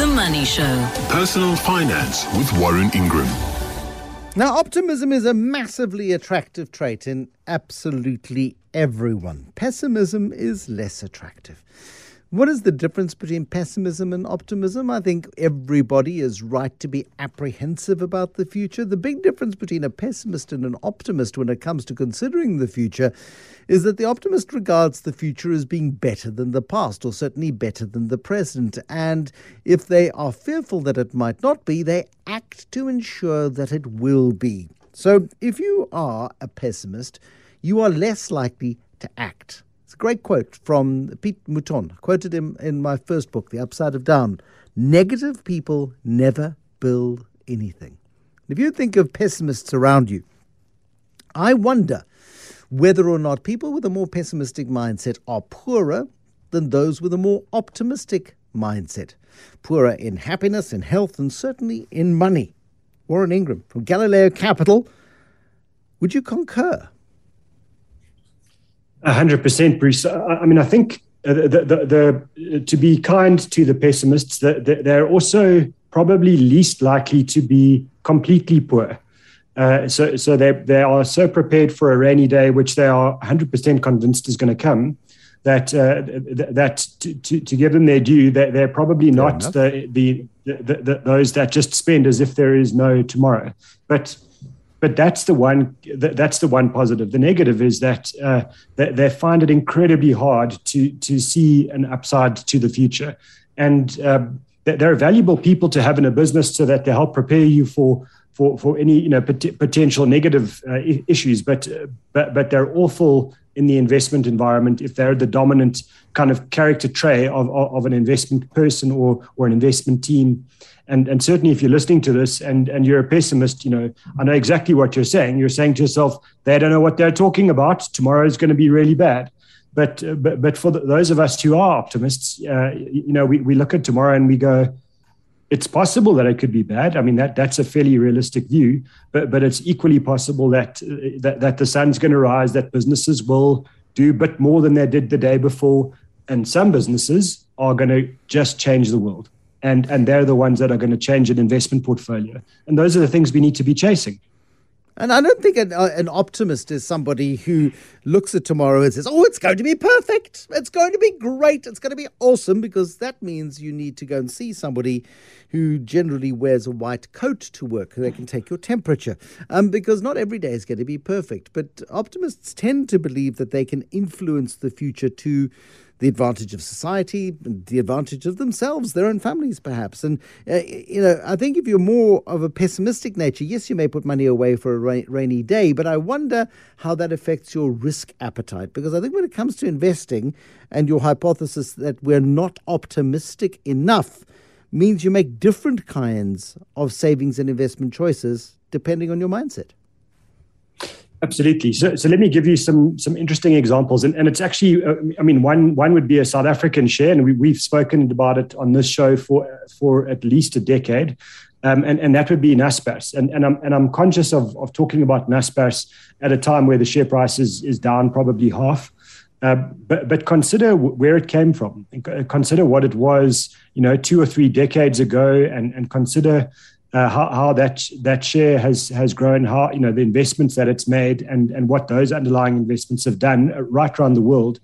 The Money Show. Personal Finance with Warren Ingram. Now, optimism is a massively attractive trait in absolutely everyone. Pessimism is less attractive. What is the difference between pessimism and optimism? I think everybody is right to be apprehensive about the future. The big difference between a pessimist and an optimist when it comes to considering the future is that the optimist regards the future as being better than the past, or certainly better than the present. And if they are fearful that it might not be, they act to ensure that it will be. So if you are a pessimist, you are less likely to act. It's a great quote from Piet Mouton. I quoted him in my first book, The Upside of Down. Negative people never build anything. If you think of pessimists around you, I wonder whether or not people with a more pessimistic mindset are poorer than those with a more optimistic mindset. Poorer in happiness, in health, and certainly in money. Warren Ingram from Galileo Capital. Would you concur? Hundred percent, Bruce. I, I, mean, I think the, the, the, to be kind to the pessimists, they're also probably least likely to be completely poor. Uh, so, so they they are so prepared for a rainy day, which they are 100% convinced is going to come, that uh, that to, to, to, give them their due, that they're probably not the the, the, the, those that just spend as if there is no tomorrow. But but that's the one that's the one positive. The negative is that uh, they, find it incredibly hard to to see an upside to the future, and uh, they're valuable people to have in a business so that they help prepare you for for for any you know pot- potential negative uh, issues. But but but they're awful in the investment environment if they're the dominant kind of character trait of, of, of an investment person or or an investment team. And and certainly if you're listening to this and and you're a pessimist you know i know exactly what you're saying. You're saying to yourself they don't know what they're talking about. Tomorrow is going to be really bad. But but, but for the, those of us who are optimists uh, you know we, we look at tomorrow and we go it's possible that it could be bad. I mean that that's a fairly realistic view but but it's equally possible that that, that the sun's going to rise that businesses will do a bit more than they did the day before. And some businesses are going to just change the world. And and they're the ones that are going to change an investment portfolio. And those are the things we need to be chasing and I don't think an, uh, an, optimist is somebody who looks at tomorrow and says, Oh, it's going to be perfect. It's going to be great. It's going to be awesome, because that means you need to go and see somebody who generally wears a white coat to work. They can take your temperature. Um, because not every day is going to be perfect. But optimists tend to believe that they can influence the future to the advantage of society, the advantage of themselves, their own families, perhaps. And, uh, you know, I think if you're more of a pessimistic nature, yes, you may put money away for a ra- rainy day, but I wonder how that affects your risk appetite. Because I think when it comes to investing and your hypothesis that we're not optimistic enough means you make different kinds of savings and investment choices depending on your mindset. Absolutely. So, so let me give you some some interesting examples, and, and it's actually, uh, I mean, one one would be a South African share, and we, we've spoken about it on this show for for at least a decade, um, and and that would be Naspers, and and I'm and I'm conscious of of talking about Naspers at a time where the share price is is down probably half, uh, but but consider where it came from, consider what it was, you know, two or three decades ago, and and consider uh, how, how, that that share has has grown, how you know the investments that it's made, and and what those underlying investments have done uh, right around the world.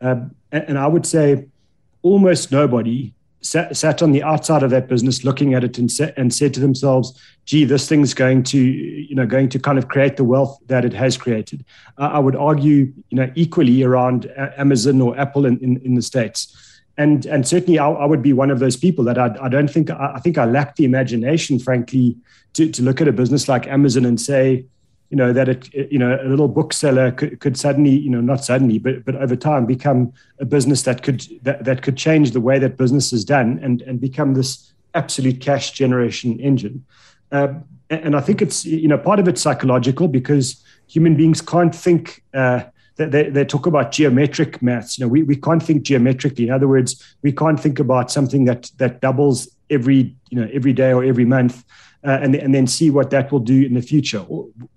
Uh, and, and, I would say almost nobody sat, sat, on the outside of that business looking at it and, sa- and said to themselves, "Gee, this thing's going to you know going to kind of create the wealth that it has created." Uh, I would argue, you know, equally around Amazon or Apple in, in, in the states and and certainly I, I, would be one of those people that I, I don't think I, I, think I lack the imagination, frankly, to, to look at a business like Amazon and say, you know, that it, you know a little bookseller could, could suddenly, you know, not suddenly, but but over time become a business that could that, that could change the way that business is done and and become this absolute cash generation engine. Uh, and I think it's you know part of it's psychological because human beings can't think. Uh, they, they talk about geometric maths. You know, we, we can't think geometrically. In other words, we can't think about something that that doubles every you know every day or every month, uh, and and then see what that will do in the future.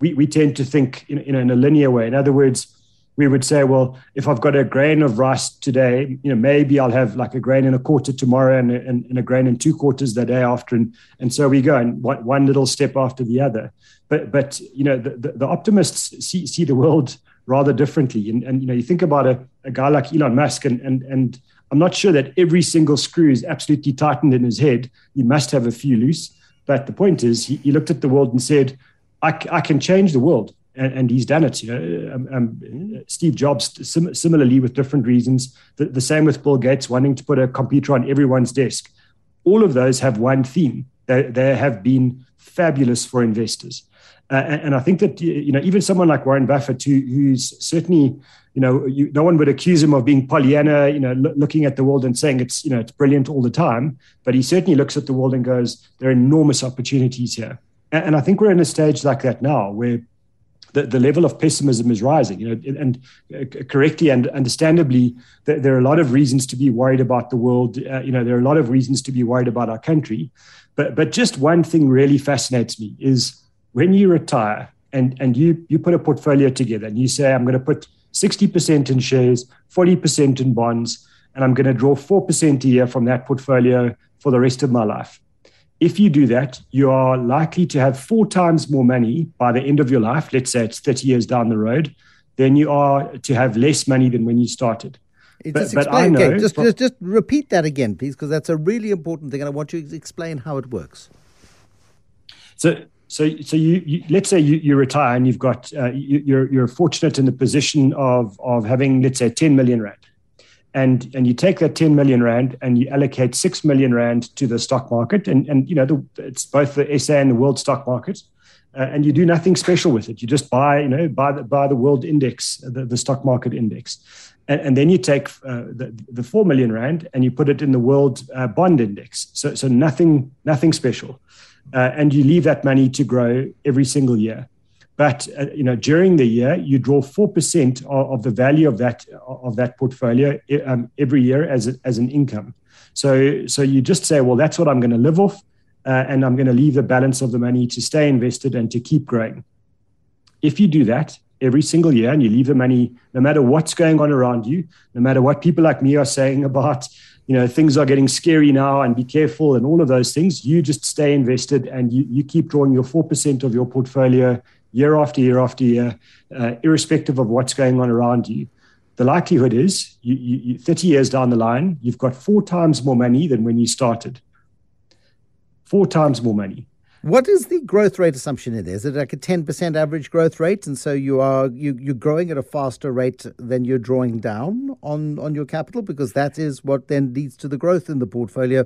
We we tend to think in, in, in a linear way. In other words, we would say, well, if I've got a grain of rice today, you know, maybe I'll have like a grain and a quarter tomorrow and, and, and a grain and two quarters the day after. And, and so we go and one, one little step after the other. But, but you know, the, the, the optimists see, see the world rather differently. And, and you know, you think about a, a guy like Elon Musk and, and, and I'm not sure that every single screw is absolutely tightened in his head. He must have a few loose. But the point is, he, he looked at the world and said, I, I can change the world and, and he's done it. You know, um, um, Steve Jobs sim- similarly with different reasons. The, the, same with Bill Gates wanting to put a computer on everyone's desk. All of those have one theme. They, they have been fabulous for investors. Uh, and, I think that you know even someone like Warren Buffett, who, who's certainly you know you, no one would accuse him of being Pollyanna, you know, lo- looking at the world and saying it's you know it's brilliant all the time. But he certainly looks at the world and goes, there are enormous opportunities here. And, and I think we're in a stage like that now where the, the level of pessimism is rising. You know, and correctly and understandably, there are a lot of reasons to be worried about the world. Uh, you know, there are a lot of reasons to be worried about our country. But but just one thing really fascinates me is when you retire and and you you put a portfolio together and you say I'm going to put 60% in shares, 40% in bonds, and I'm going to draw 4% a year from that portfolio for the rest of my life. If you do that, you are likely to have four times more money by the end of your life. Let's say it's 30 years down the road, than you are to have less money than when you started. But, just but explain, okay, just, from, just, just repeat that again, please, because that's a really important thing, and I want you to explain how it works. So, so, so you, you let's say you, you retire and you've got uh, you, you're you're fortunate in the position of of having let's say 10 million rand and and you take that 10 million rand and you allocate 6 million rand to the stock market and and you know the, it's both the SA and the world stock market uh, and you do nothing special with it. You just buy you know buy the, buy the world index the, the stock market index. And, and then you take uh, the, the 4 million rand and you put it in the world uh, bond index. So so nothing nothing special. Uh, and you leave that money to grow every single year but uh, you know, during the year, you draw four percent of, of, the value of that of that portfolio um, every year as a, as an income. So so you just say, well, that's what I'm going to live off, uh, and I'm going to leave the balance of the money to stay invested and to keep growing. If you do that every single year, and you leave the money, no matter what's going on around you, no matter what people like me are saying about you know things are getting scary now and be careful and all of those things you just stay invested and you, you keep drawing your 4% of your portfolio year after year after year, uh, irrespective of what's going on around you, the likelihood is you, you, 30 years down the line, you've got four times more money than when you started. Four times more money. What is the growth rate assumption in there? Is it like a 10% average growth rate? And so you are you, you're growing at a faster rate than you're drawing down on, on your capital because that is what then leads to the growth in the portfolio,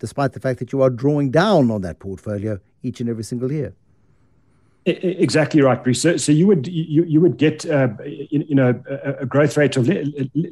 despite the fact that you are drawing down on that portfolio each and every single year. Exactly right, Bruce. So, so you would you, you would get uh, you, you, know a, growth rate of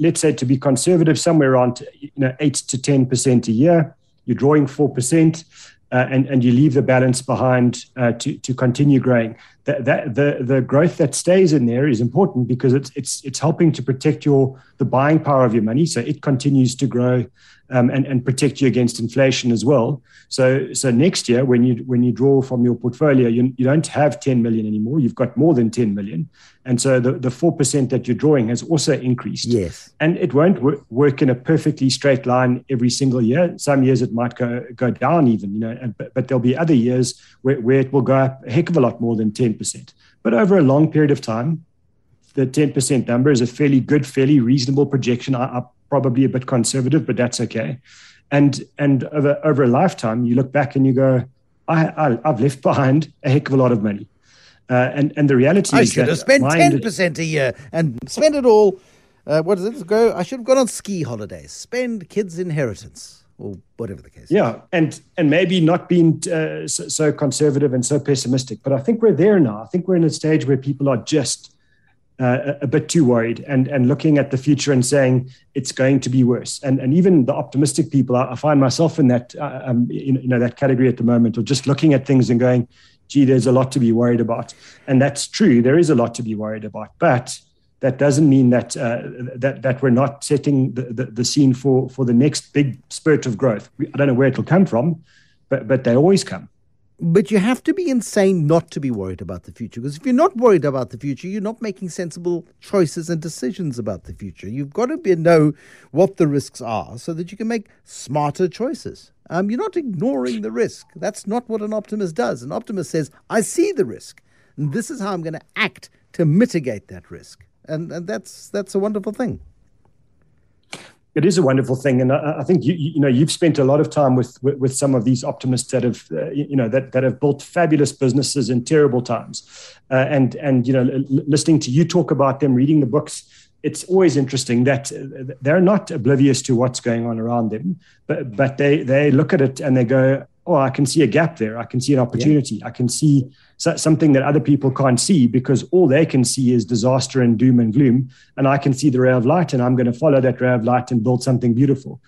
let's say to be conservative somewhere around you know eight to ten percent a year. You're drawing four percent, uh, and and you leave the balance behind uh, to to continue growing. That, that the the growth that stays in there is important because it's it's it's helping to protect your the buying power of your money, so it continues to grow um, and, and protect you against inflation as well. So, so next year, when you when you draw from your portfolio, you, you don't have 10 million anymore. You've got more than 10 million, and so the the four percent that you're drawing has also increased. Yes, and it won't w- work in a perfectly straight line every single year. Some years it might go go down even, you know, and, but, but there'll be other years where, where it will go up a heck of a lot more than 10 percent. But over a long period of time, the 10% number is a fairly good, fairly reasonable projection. I, I probably a bit conservative, but that's okay. And and over over a lifetime, you look back and you go, I, I have left behind a heck of a lot of money. Uh, and and the reality I is should have spent ten percent a year and spend it all. Uh, what does it go? I should have gone on ski holidays, spend kids' inheritance, or whatever the case. Yeah, and and maybe not being uh, so, so, conservative and so pessimistic, but I think we're there now. I think we're in a stage where people are just uh, a bit too worried and, and looking at the future and saying it's going to be worse. And, and even the optimistic people, I, I find myself in that uh, um, in, you know that category at the moment, of just looking at things and going, "Gee, there's a lot to be worried about." And that's true. There is a lot to be worried about, but that doesn't mean that uh, that that we're not setting the, the, the, scene for for the next big spurt of growth. I don't know where it'll come from, but but they always come. But you have to be insane not to be worried about the future. Because if you're not worried about the future, you're not making sensible choices and decisions about the future. You've got to be, know what the risks are so that you can make smarter choices. Um, you're not ignoring the risk. That's not what an optimist does. An optimist says, I see the risk, and this is how I'm going to act to mitigate that risk. And, and that's, that's a wonderful thing it is a wonderful thing, and I, I, think you you know you've spent a lot of time with with, with some of these optimists that have uh, you know that that have built fabulous businesses in terrible times, uh, and and you know listening to you talk about them, reading the books. It's always interesting that uh, they're not oblivious to what's going on around them, but but they they look at it and they go, oh, I can see a gap there. I can see an opportunity. Yeah. I can see something that other people can't see because all they can see is disaster and doom and gloom. And I can see the ray of light, and I'm going to follow that ray of light and build something beautiful.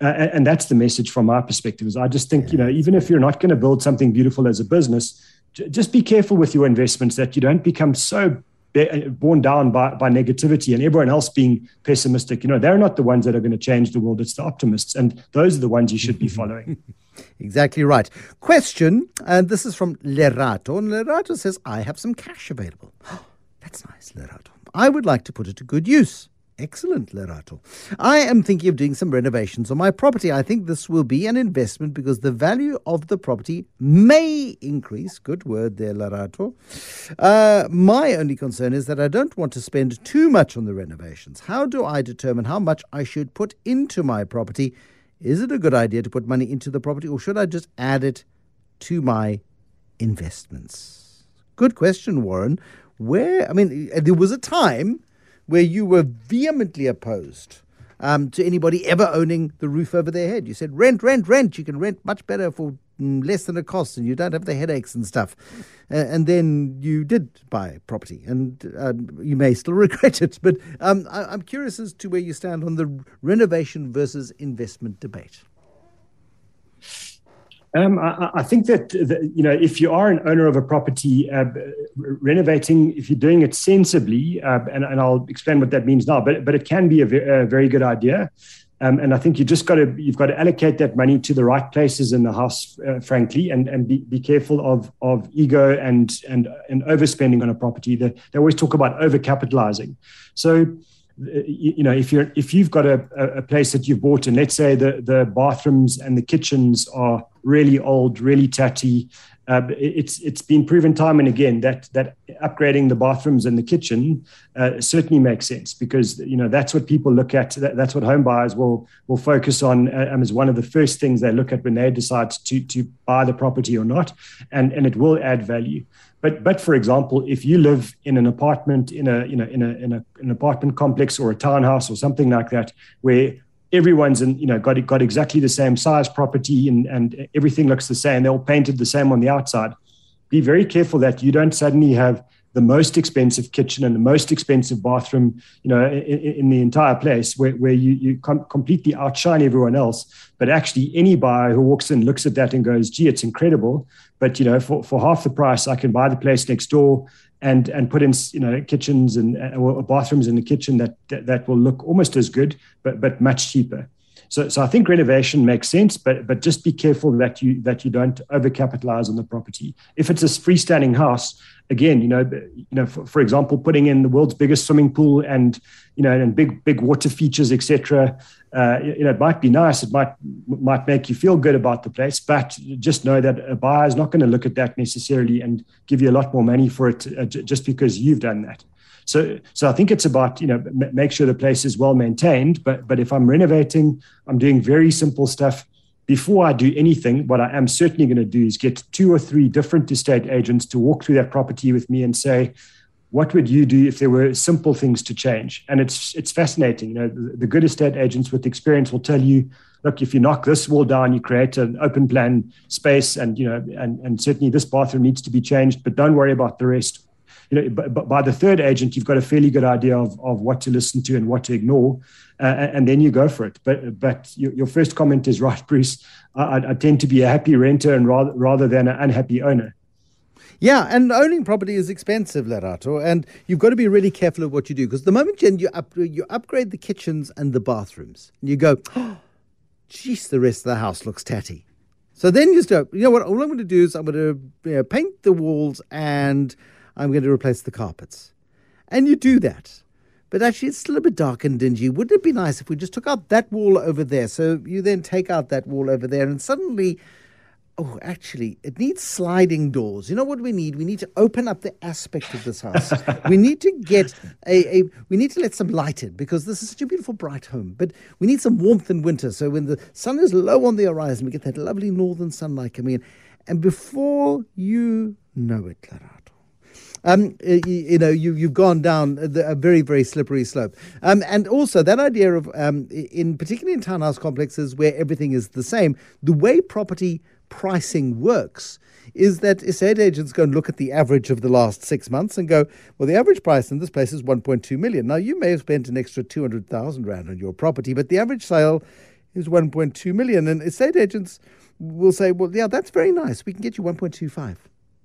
Uh, and that's the message from my perspective. Is I just think yeah. you know even if you're not going to build something beautiful as a business, j- just be careful with your investments that you don't become so Uh, borne down by, by negativity and everyone else being pessimistic. You know, they're not the ones that are going to change the world. It's the optimists. And those are the ones you should be following. exactly right. Question, and this is from Lerato. And Lerato says, I have some cash available. That's nice, Lerato. I would like to put it to good use. Excellent, Lerato. I am thinking of doing some renovations on my property. I think this will be an investment because the value of the property may increase. Good word there, Lerato. Uh, my only concern is that I don't want to spend too much on the renovations. How do I determine how much I should put into my property? Is it a good idea to put money into the property or should I just add it to my investments? Good question, Warren. Where, I mean, there was a time where you were vehemently opposed um, to anybody ever owning the roof over their head. You said, rent, rent, rent. You can rent much better for mm, less than it costs and you don't have the headaches and stuff. Uh, and then you did buy property and um, you may still regret it. But um, I, am curious as to where you stand on the renovation versus investment debate. Um, I, I, think that, that, you know if you are an owner of a property, uh, renovating if you're doing it sensibly, uh, and, and, I'll explain what that means now. But but it can be a, ve- a very good idea, um, and I think you just got to you've got to allocate that money to the right places in the house, uh, frankly, and and be, be careful of of ego and and and overspending on a property. They, they always talk about overcapitalizing, so you know, if you're if you've got a, a place that you've bought, and let's say the the bathrooms and the kitchens are really old, really tatty, uh, it's it's been proven time and again that that upgrading the bathrooms and the kitchen uh, certainly makes sense because you know that's what people look at. That, that's what home buyers will will focus on um, as one of the first things they look at when they decide to to buy the property or not, and and it will add value. But but for example, if you live in an apartment in a you know in a in a an apartment complex or a townhouse or something like that, where everyone's in you know got got exactly the same size property and and everything looks the same, they're all painted the same on the outside. Be very careful that you don't suddenly have the most expensive kitchen and the most expensive bathroom, you know, in, in the entire place, where, where you, you com- completely outshine everyone else. But actually, any buyer who walks in looks at that and goes, "Gee, it's incredible." But you know, for, for half the price, I can buy the place next door and and put in you know kitchens and uh, or bathrooms in the kitchen that, that that will look almost as good, but but much cheaper. So, so I think renovation makes sense, but but just be careful that you that you don't overcapitalize on the property. If it's a freestanding house, again, you know, you know, for, for example, putting in the world's biggest swimming pool and you know, and big big water features, etc. Uh, you know, it might be nice. It might might make you feel good about the place, but just know that a buyer is not going to look at that necessarily and give you a lot more money for it uh, just because you've done that. So, so I think it's about you know make sure the place is well maintained. But but if I'm renovating, I'm doing very simple stuff before I do anything, what I am certainly going to do is get two or three different estate agents to walk through that property with me and say, what would you do if there were simple things to change? And it's it's fascinating. You know, the, the good estate agents with experience will tell you, look, if you knock this wall down, you create an open plan space, and you know, and, and certainly this bathroom needs to be changed, but don't worry about the rest you know, but by the third agent, you've got a fairly good idea of, of what to listen to and what to ignore, uh, and then you go for it. But but your, your first comment is right, Bruce. I, I, tend to be a happy renter and rather rather than an unhappy owner. Yeah, and owning property is expensive, Lerato, and you've got to be really careful of what you do because the moment you up, you upgrade the kitchens and the bathrooms, and you go, oh, geez, the rest of the house looks tatty. So then you start, you know what, all I'm going to do is I'm going to you know, paint the walls and I'm going to replace the carpets. And you do that. But actually, it's still a bit dark and dingy. Wouldn't it be nice if we just took out that wall over there? So you then take out that wall over there, and suddenly Oh, actually, it needs sliding doors. You know what we need? We need to open up the aspect of this house. we need to get a, a, we need to let some light in because this is such a beautiful, bright home. But we need some warmth in winter. So when the sun is low on the horizon, we get that lovely northern sunlight coming in. And before you know it, Lerato, um, you, you, know, you, you've gone down a very, very slippery slope. Um, and also that idea of, um, in particularly in townhouse complexes where everything is the same, the way property pricing works is that estate agents go and look at the average of the last six months and go, well, the average price in this place is 1.2 million. Now, you may have spent an extra 200,000 Rand on your property, but the average sale is 1.2 million. And estate agents will say, well, yeah, that's very nice. We can get you 1.25.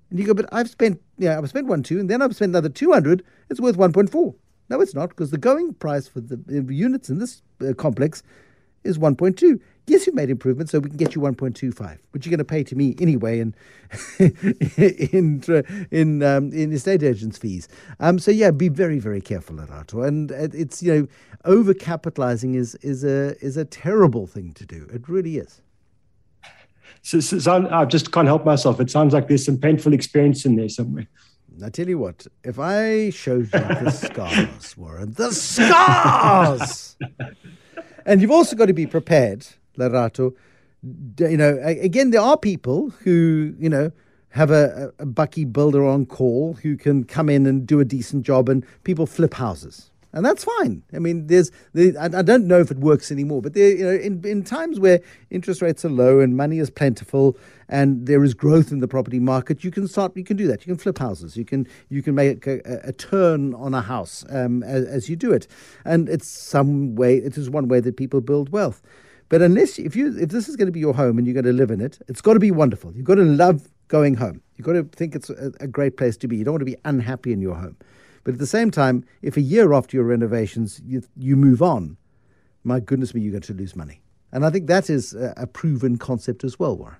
And you go, but I've spent, yeah, I've spent one two, and then I've spent another 200. It's worth 1.4. No, it's not, because the going price for the units in this uh, complex is 1.2. Yes, you've made improvements, so we can get you 1.25, which you're going to pay to me anyway in in in um, in estate agents' fees. Um, so yeah, be very very careful, at Lerato. And it's you know, overcapitalizing is is a is a terrible thing to do. It really is. So, so, I just can't help myself. It sounds like there's some painful experience in there somewhere. I tell you what, if I showed you the scars, Warren, the scars, and you've also got to be prepared Lerato. You know, again, there are people who, you know, have a, a bakkie builder on call who can come in and do a decent job, and people flip houses and that's fine. I mean, there's, I, I, don't know if it works anymore, but there, you know, in, in times where interest rates are low and money is plentiful and there is growth in the property market, you can start, you can do that. You can flip houses. You can, you can make a, a, a turn on a house um, as, as you do it, and it's some way. It is one way that people build wealth. But unless if you if this is going to be your home and you're going to live in it, it's got to be wonderful. You've got to love going home. You've got to think it's a, a great place to be. You don't want to be unhappy in your home. But at the same time, if a year after your renovations you, you move on, my goodness me, you're going to lose money. And I think that is a, a proven concept as well, Warren.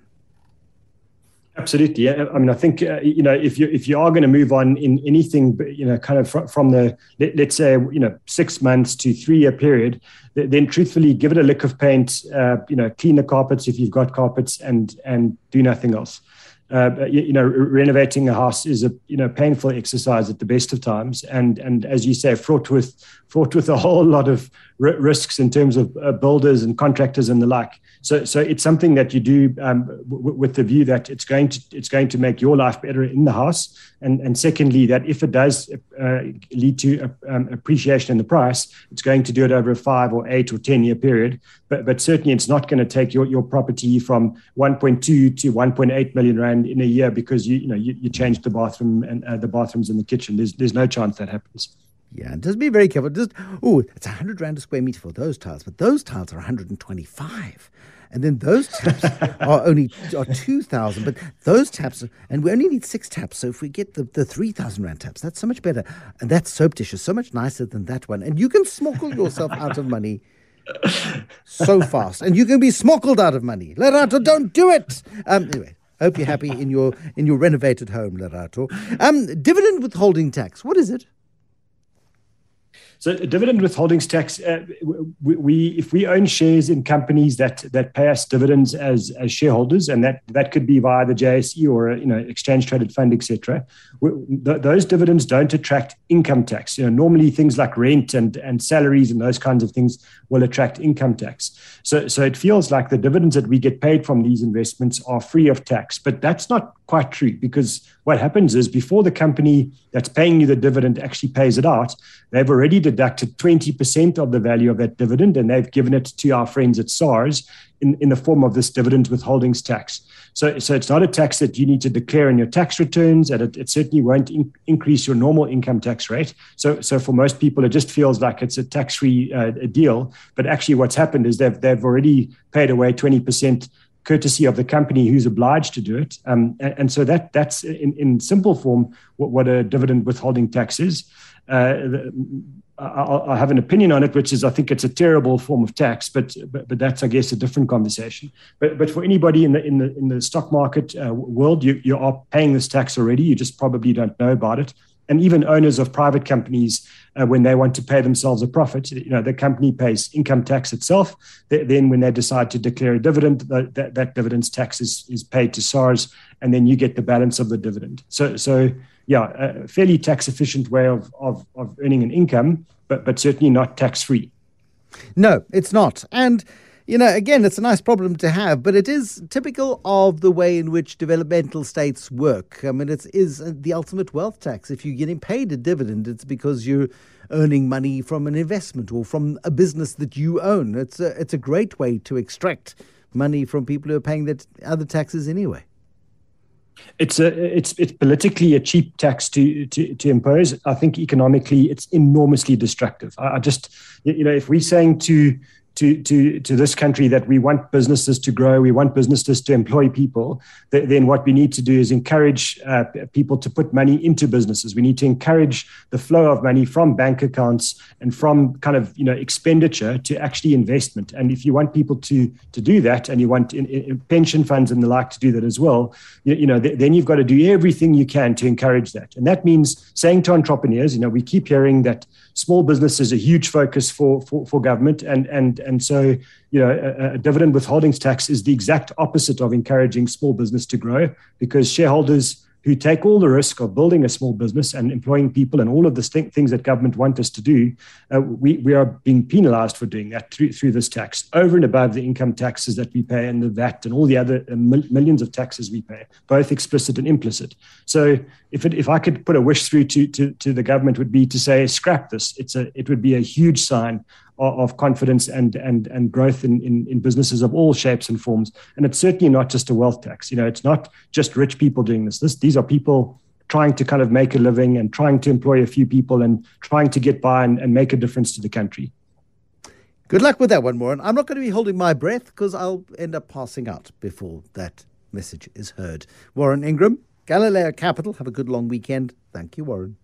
Absolutely. Yeah. I mean, I think uh, you know if you if you are going to move on in anything, you know, kind of fr- from the let, us say you know six months to three year period, then truthfully give it a lick of paint. Uh, you know, clean the carpets if you've got carpets, and and do nothing else uh, you, know, renovating a house is a you know painful exercise at the best of times, and and as you say, fraught with fraught with a whole lot of r- risks in terms of uh, builders and contractors and the like. So so it's something that you do um, w- with the view that it's going to it's going to make your life better in the house, and and secondly that if it does uh, lead to a, um, appreciation in the price, it's going to do it over a five or eight or ten year period. But but certainly it's not going to take your, your property from 1.2 to 1.8 million rand in a year because you you know you, you change the bathroom and uh, the bathrooms in the kitchen. There's there's no chance that happens. Yeah, and just be very careful. Just oh, it's hundred rand a square meter for those tiles, but those tiles are 125. And then those taps are only are two thousand, but those taps, are, and we only need six taps. So if we get the, the three thousand rand taps, that's so much better. And that soap dish is so much nicer than that one. And you can smuggle yourself out of money so fast, and you can be smuggled out of money. Lerato, don't do it. Um, anyway. Hope you're happy in your in your renovated home, Lerato. Um, dividend withholding tax. What is it? So dividend withholdings tax, uh, we, we, if we own shares in companies that that pay us dividends as as shareholders, and that that could be via the JSE or you know exchange traded fund, etc. Th- those dividends don't attract income tax. You know, normally things like rent and and salaries and those kinds of things will attract income tax. So so it feels like the dividends that we get paid from these investments are free of tax, but that's not quite true because what happens is before the company that's paying you the dividend actually pays it out, they've already deducted 20% of the value of that dividend and they've given it to our friends at SARS in, in the form of this dividend withholdings tax. So, so it's not a tax that you need to declare in your tax returns, and it, it certainly won't in, increase your normal income tax rate. So, so for most people, it just feels like it's a tax-free uh, deal. But actually, what's happened is they've they've already paid away 20% courtesy of the company who's obliged to do it. Um, and, and, so that that's in, in simple form what, what a dividend withholding tax is. Uh, I, have an opinion on it, which is I think it's a terrible form of tax, but but, but that's I guess a different conversation. But but for anybody in the in the in the stock market uh, world, you you are paying this tax already. You just probably don't know about it. And even owners of private companies, uh, when they want to pay themselves a profit, you know the company pays income tax itself. Then when they decide to declare a dividend, that, that, that dividend's tax is is paid to SARS, and then you get the balance of the dividend. So so yeah, a fairly tax efficient way of, of, of earning an income, but, but certainly not tax free. No, it's not. And, you know, again, it's a nice problem to have, but it is typical of the way in which developmental states work. I mean, it is uh, the ultimate wealth tax. If you're getting paid a dividend, it's because you're earning money from an investment or from a business that you own. It's a, it's a great way to extract money from people who are paying the other taxes anyway. It's a it's it's politically a cheap tax to to to impose. I think economically it's enormously destructive. I, I just you know if we're saying to to, to, to this country that we want businesses to grow, we want businesses to employ people, then what we need to do is encourage uh, people to put money into businesses. We need to encourage the flow of money from bank accounts and from kind of you know expenditure to actually investment. And if you want people to to do that, and you want in, in pension funds and the like to do that as well, you, you know, th- then you've got to do everything you can to encourage that. And that means saying to entrepreneurs, you know, we keep hearing that small business is a huge focus for for, for government, and and and so you know a, a, dividend withholdings tax is the exact opposite of encouraging small business to grow because shareholders who take all the risk of building a small business and employing people and all of the things that government want us to do, uh, we, we are being penalized for doing that through, through this tax, over and above the income taxes that we pay and the VAT and all the other uh, millions of taxes we pay, both explicit and implicit. So if, it, if I could put a wish through to, to, to the government would be to say, scrap this. It's a, it would be a huge sign of confidence and and and growth in, in, in businesses of all shapes and forms. And it's certainly not just a wealth tax. You know, it's not just rich people doing this. This these are people trying to kind of make a living and trying to employ a few people and trying to get by and, and make a difference to the country. Good luck with that one, Warren. I'm not going to be holding my breath because I'll end up passing out before that message is heard. Warren Ingram, Galileo Capital. Have a good long weekend. Thank you, Warren.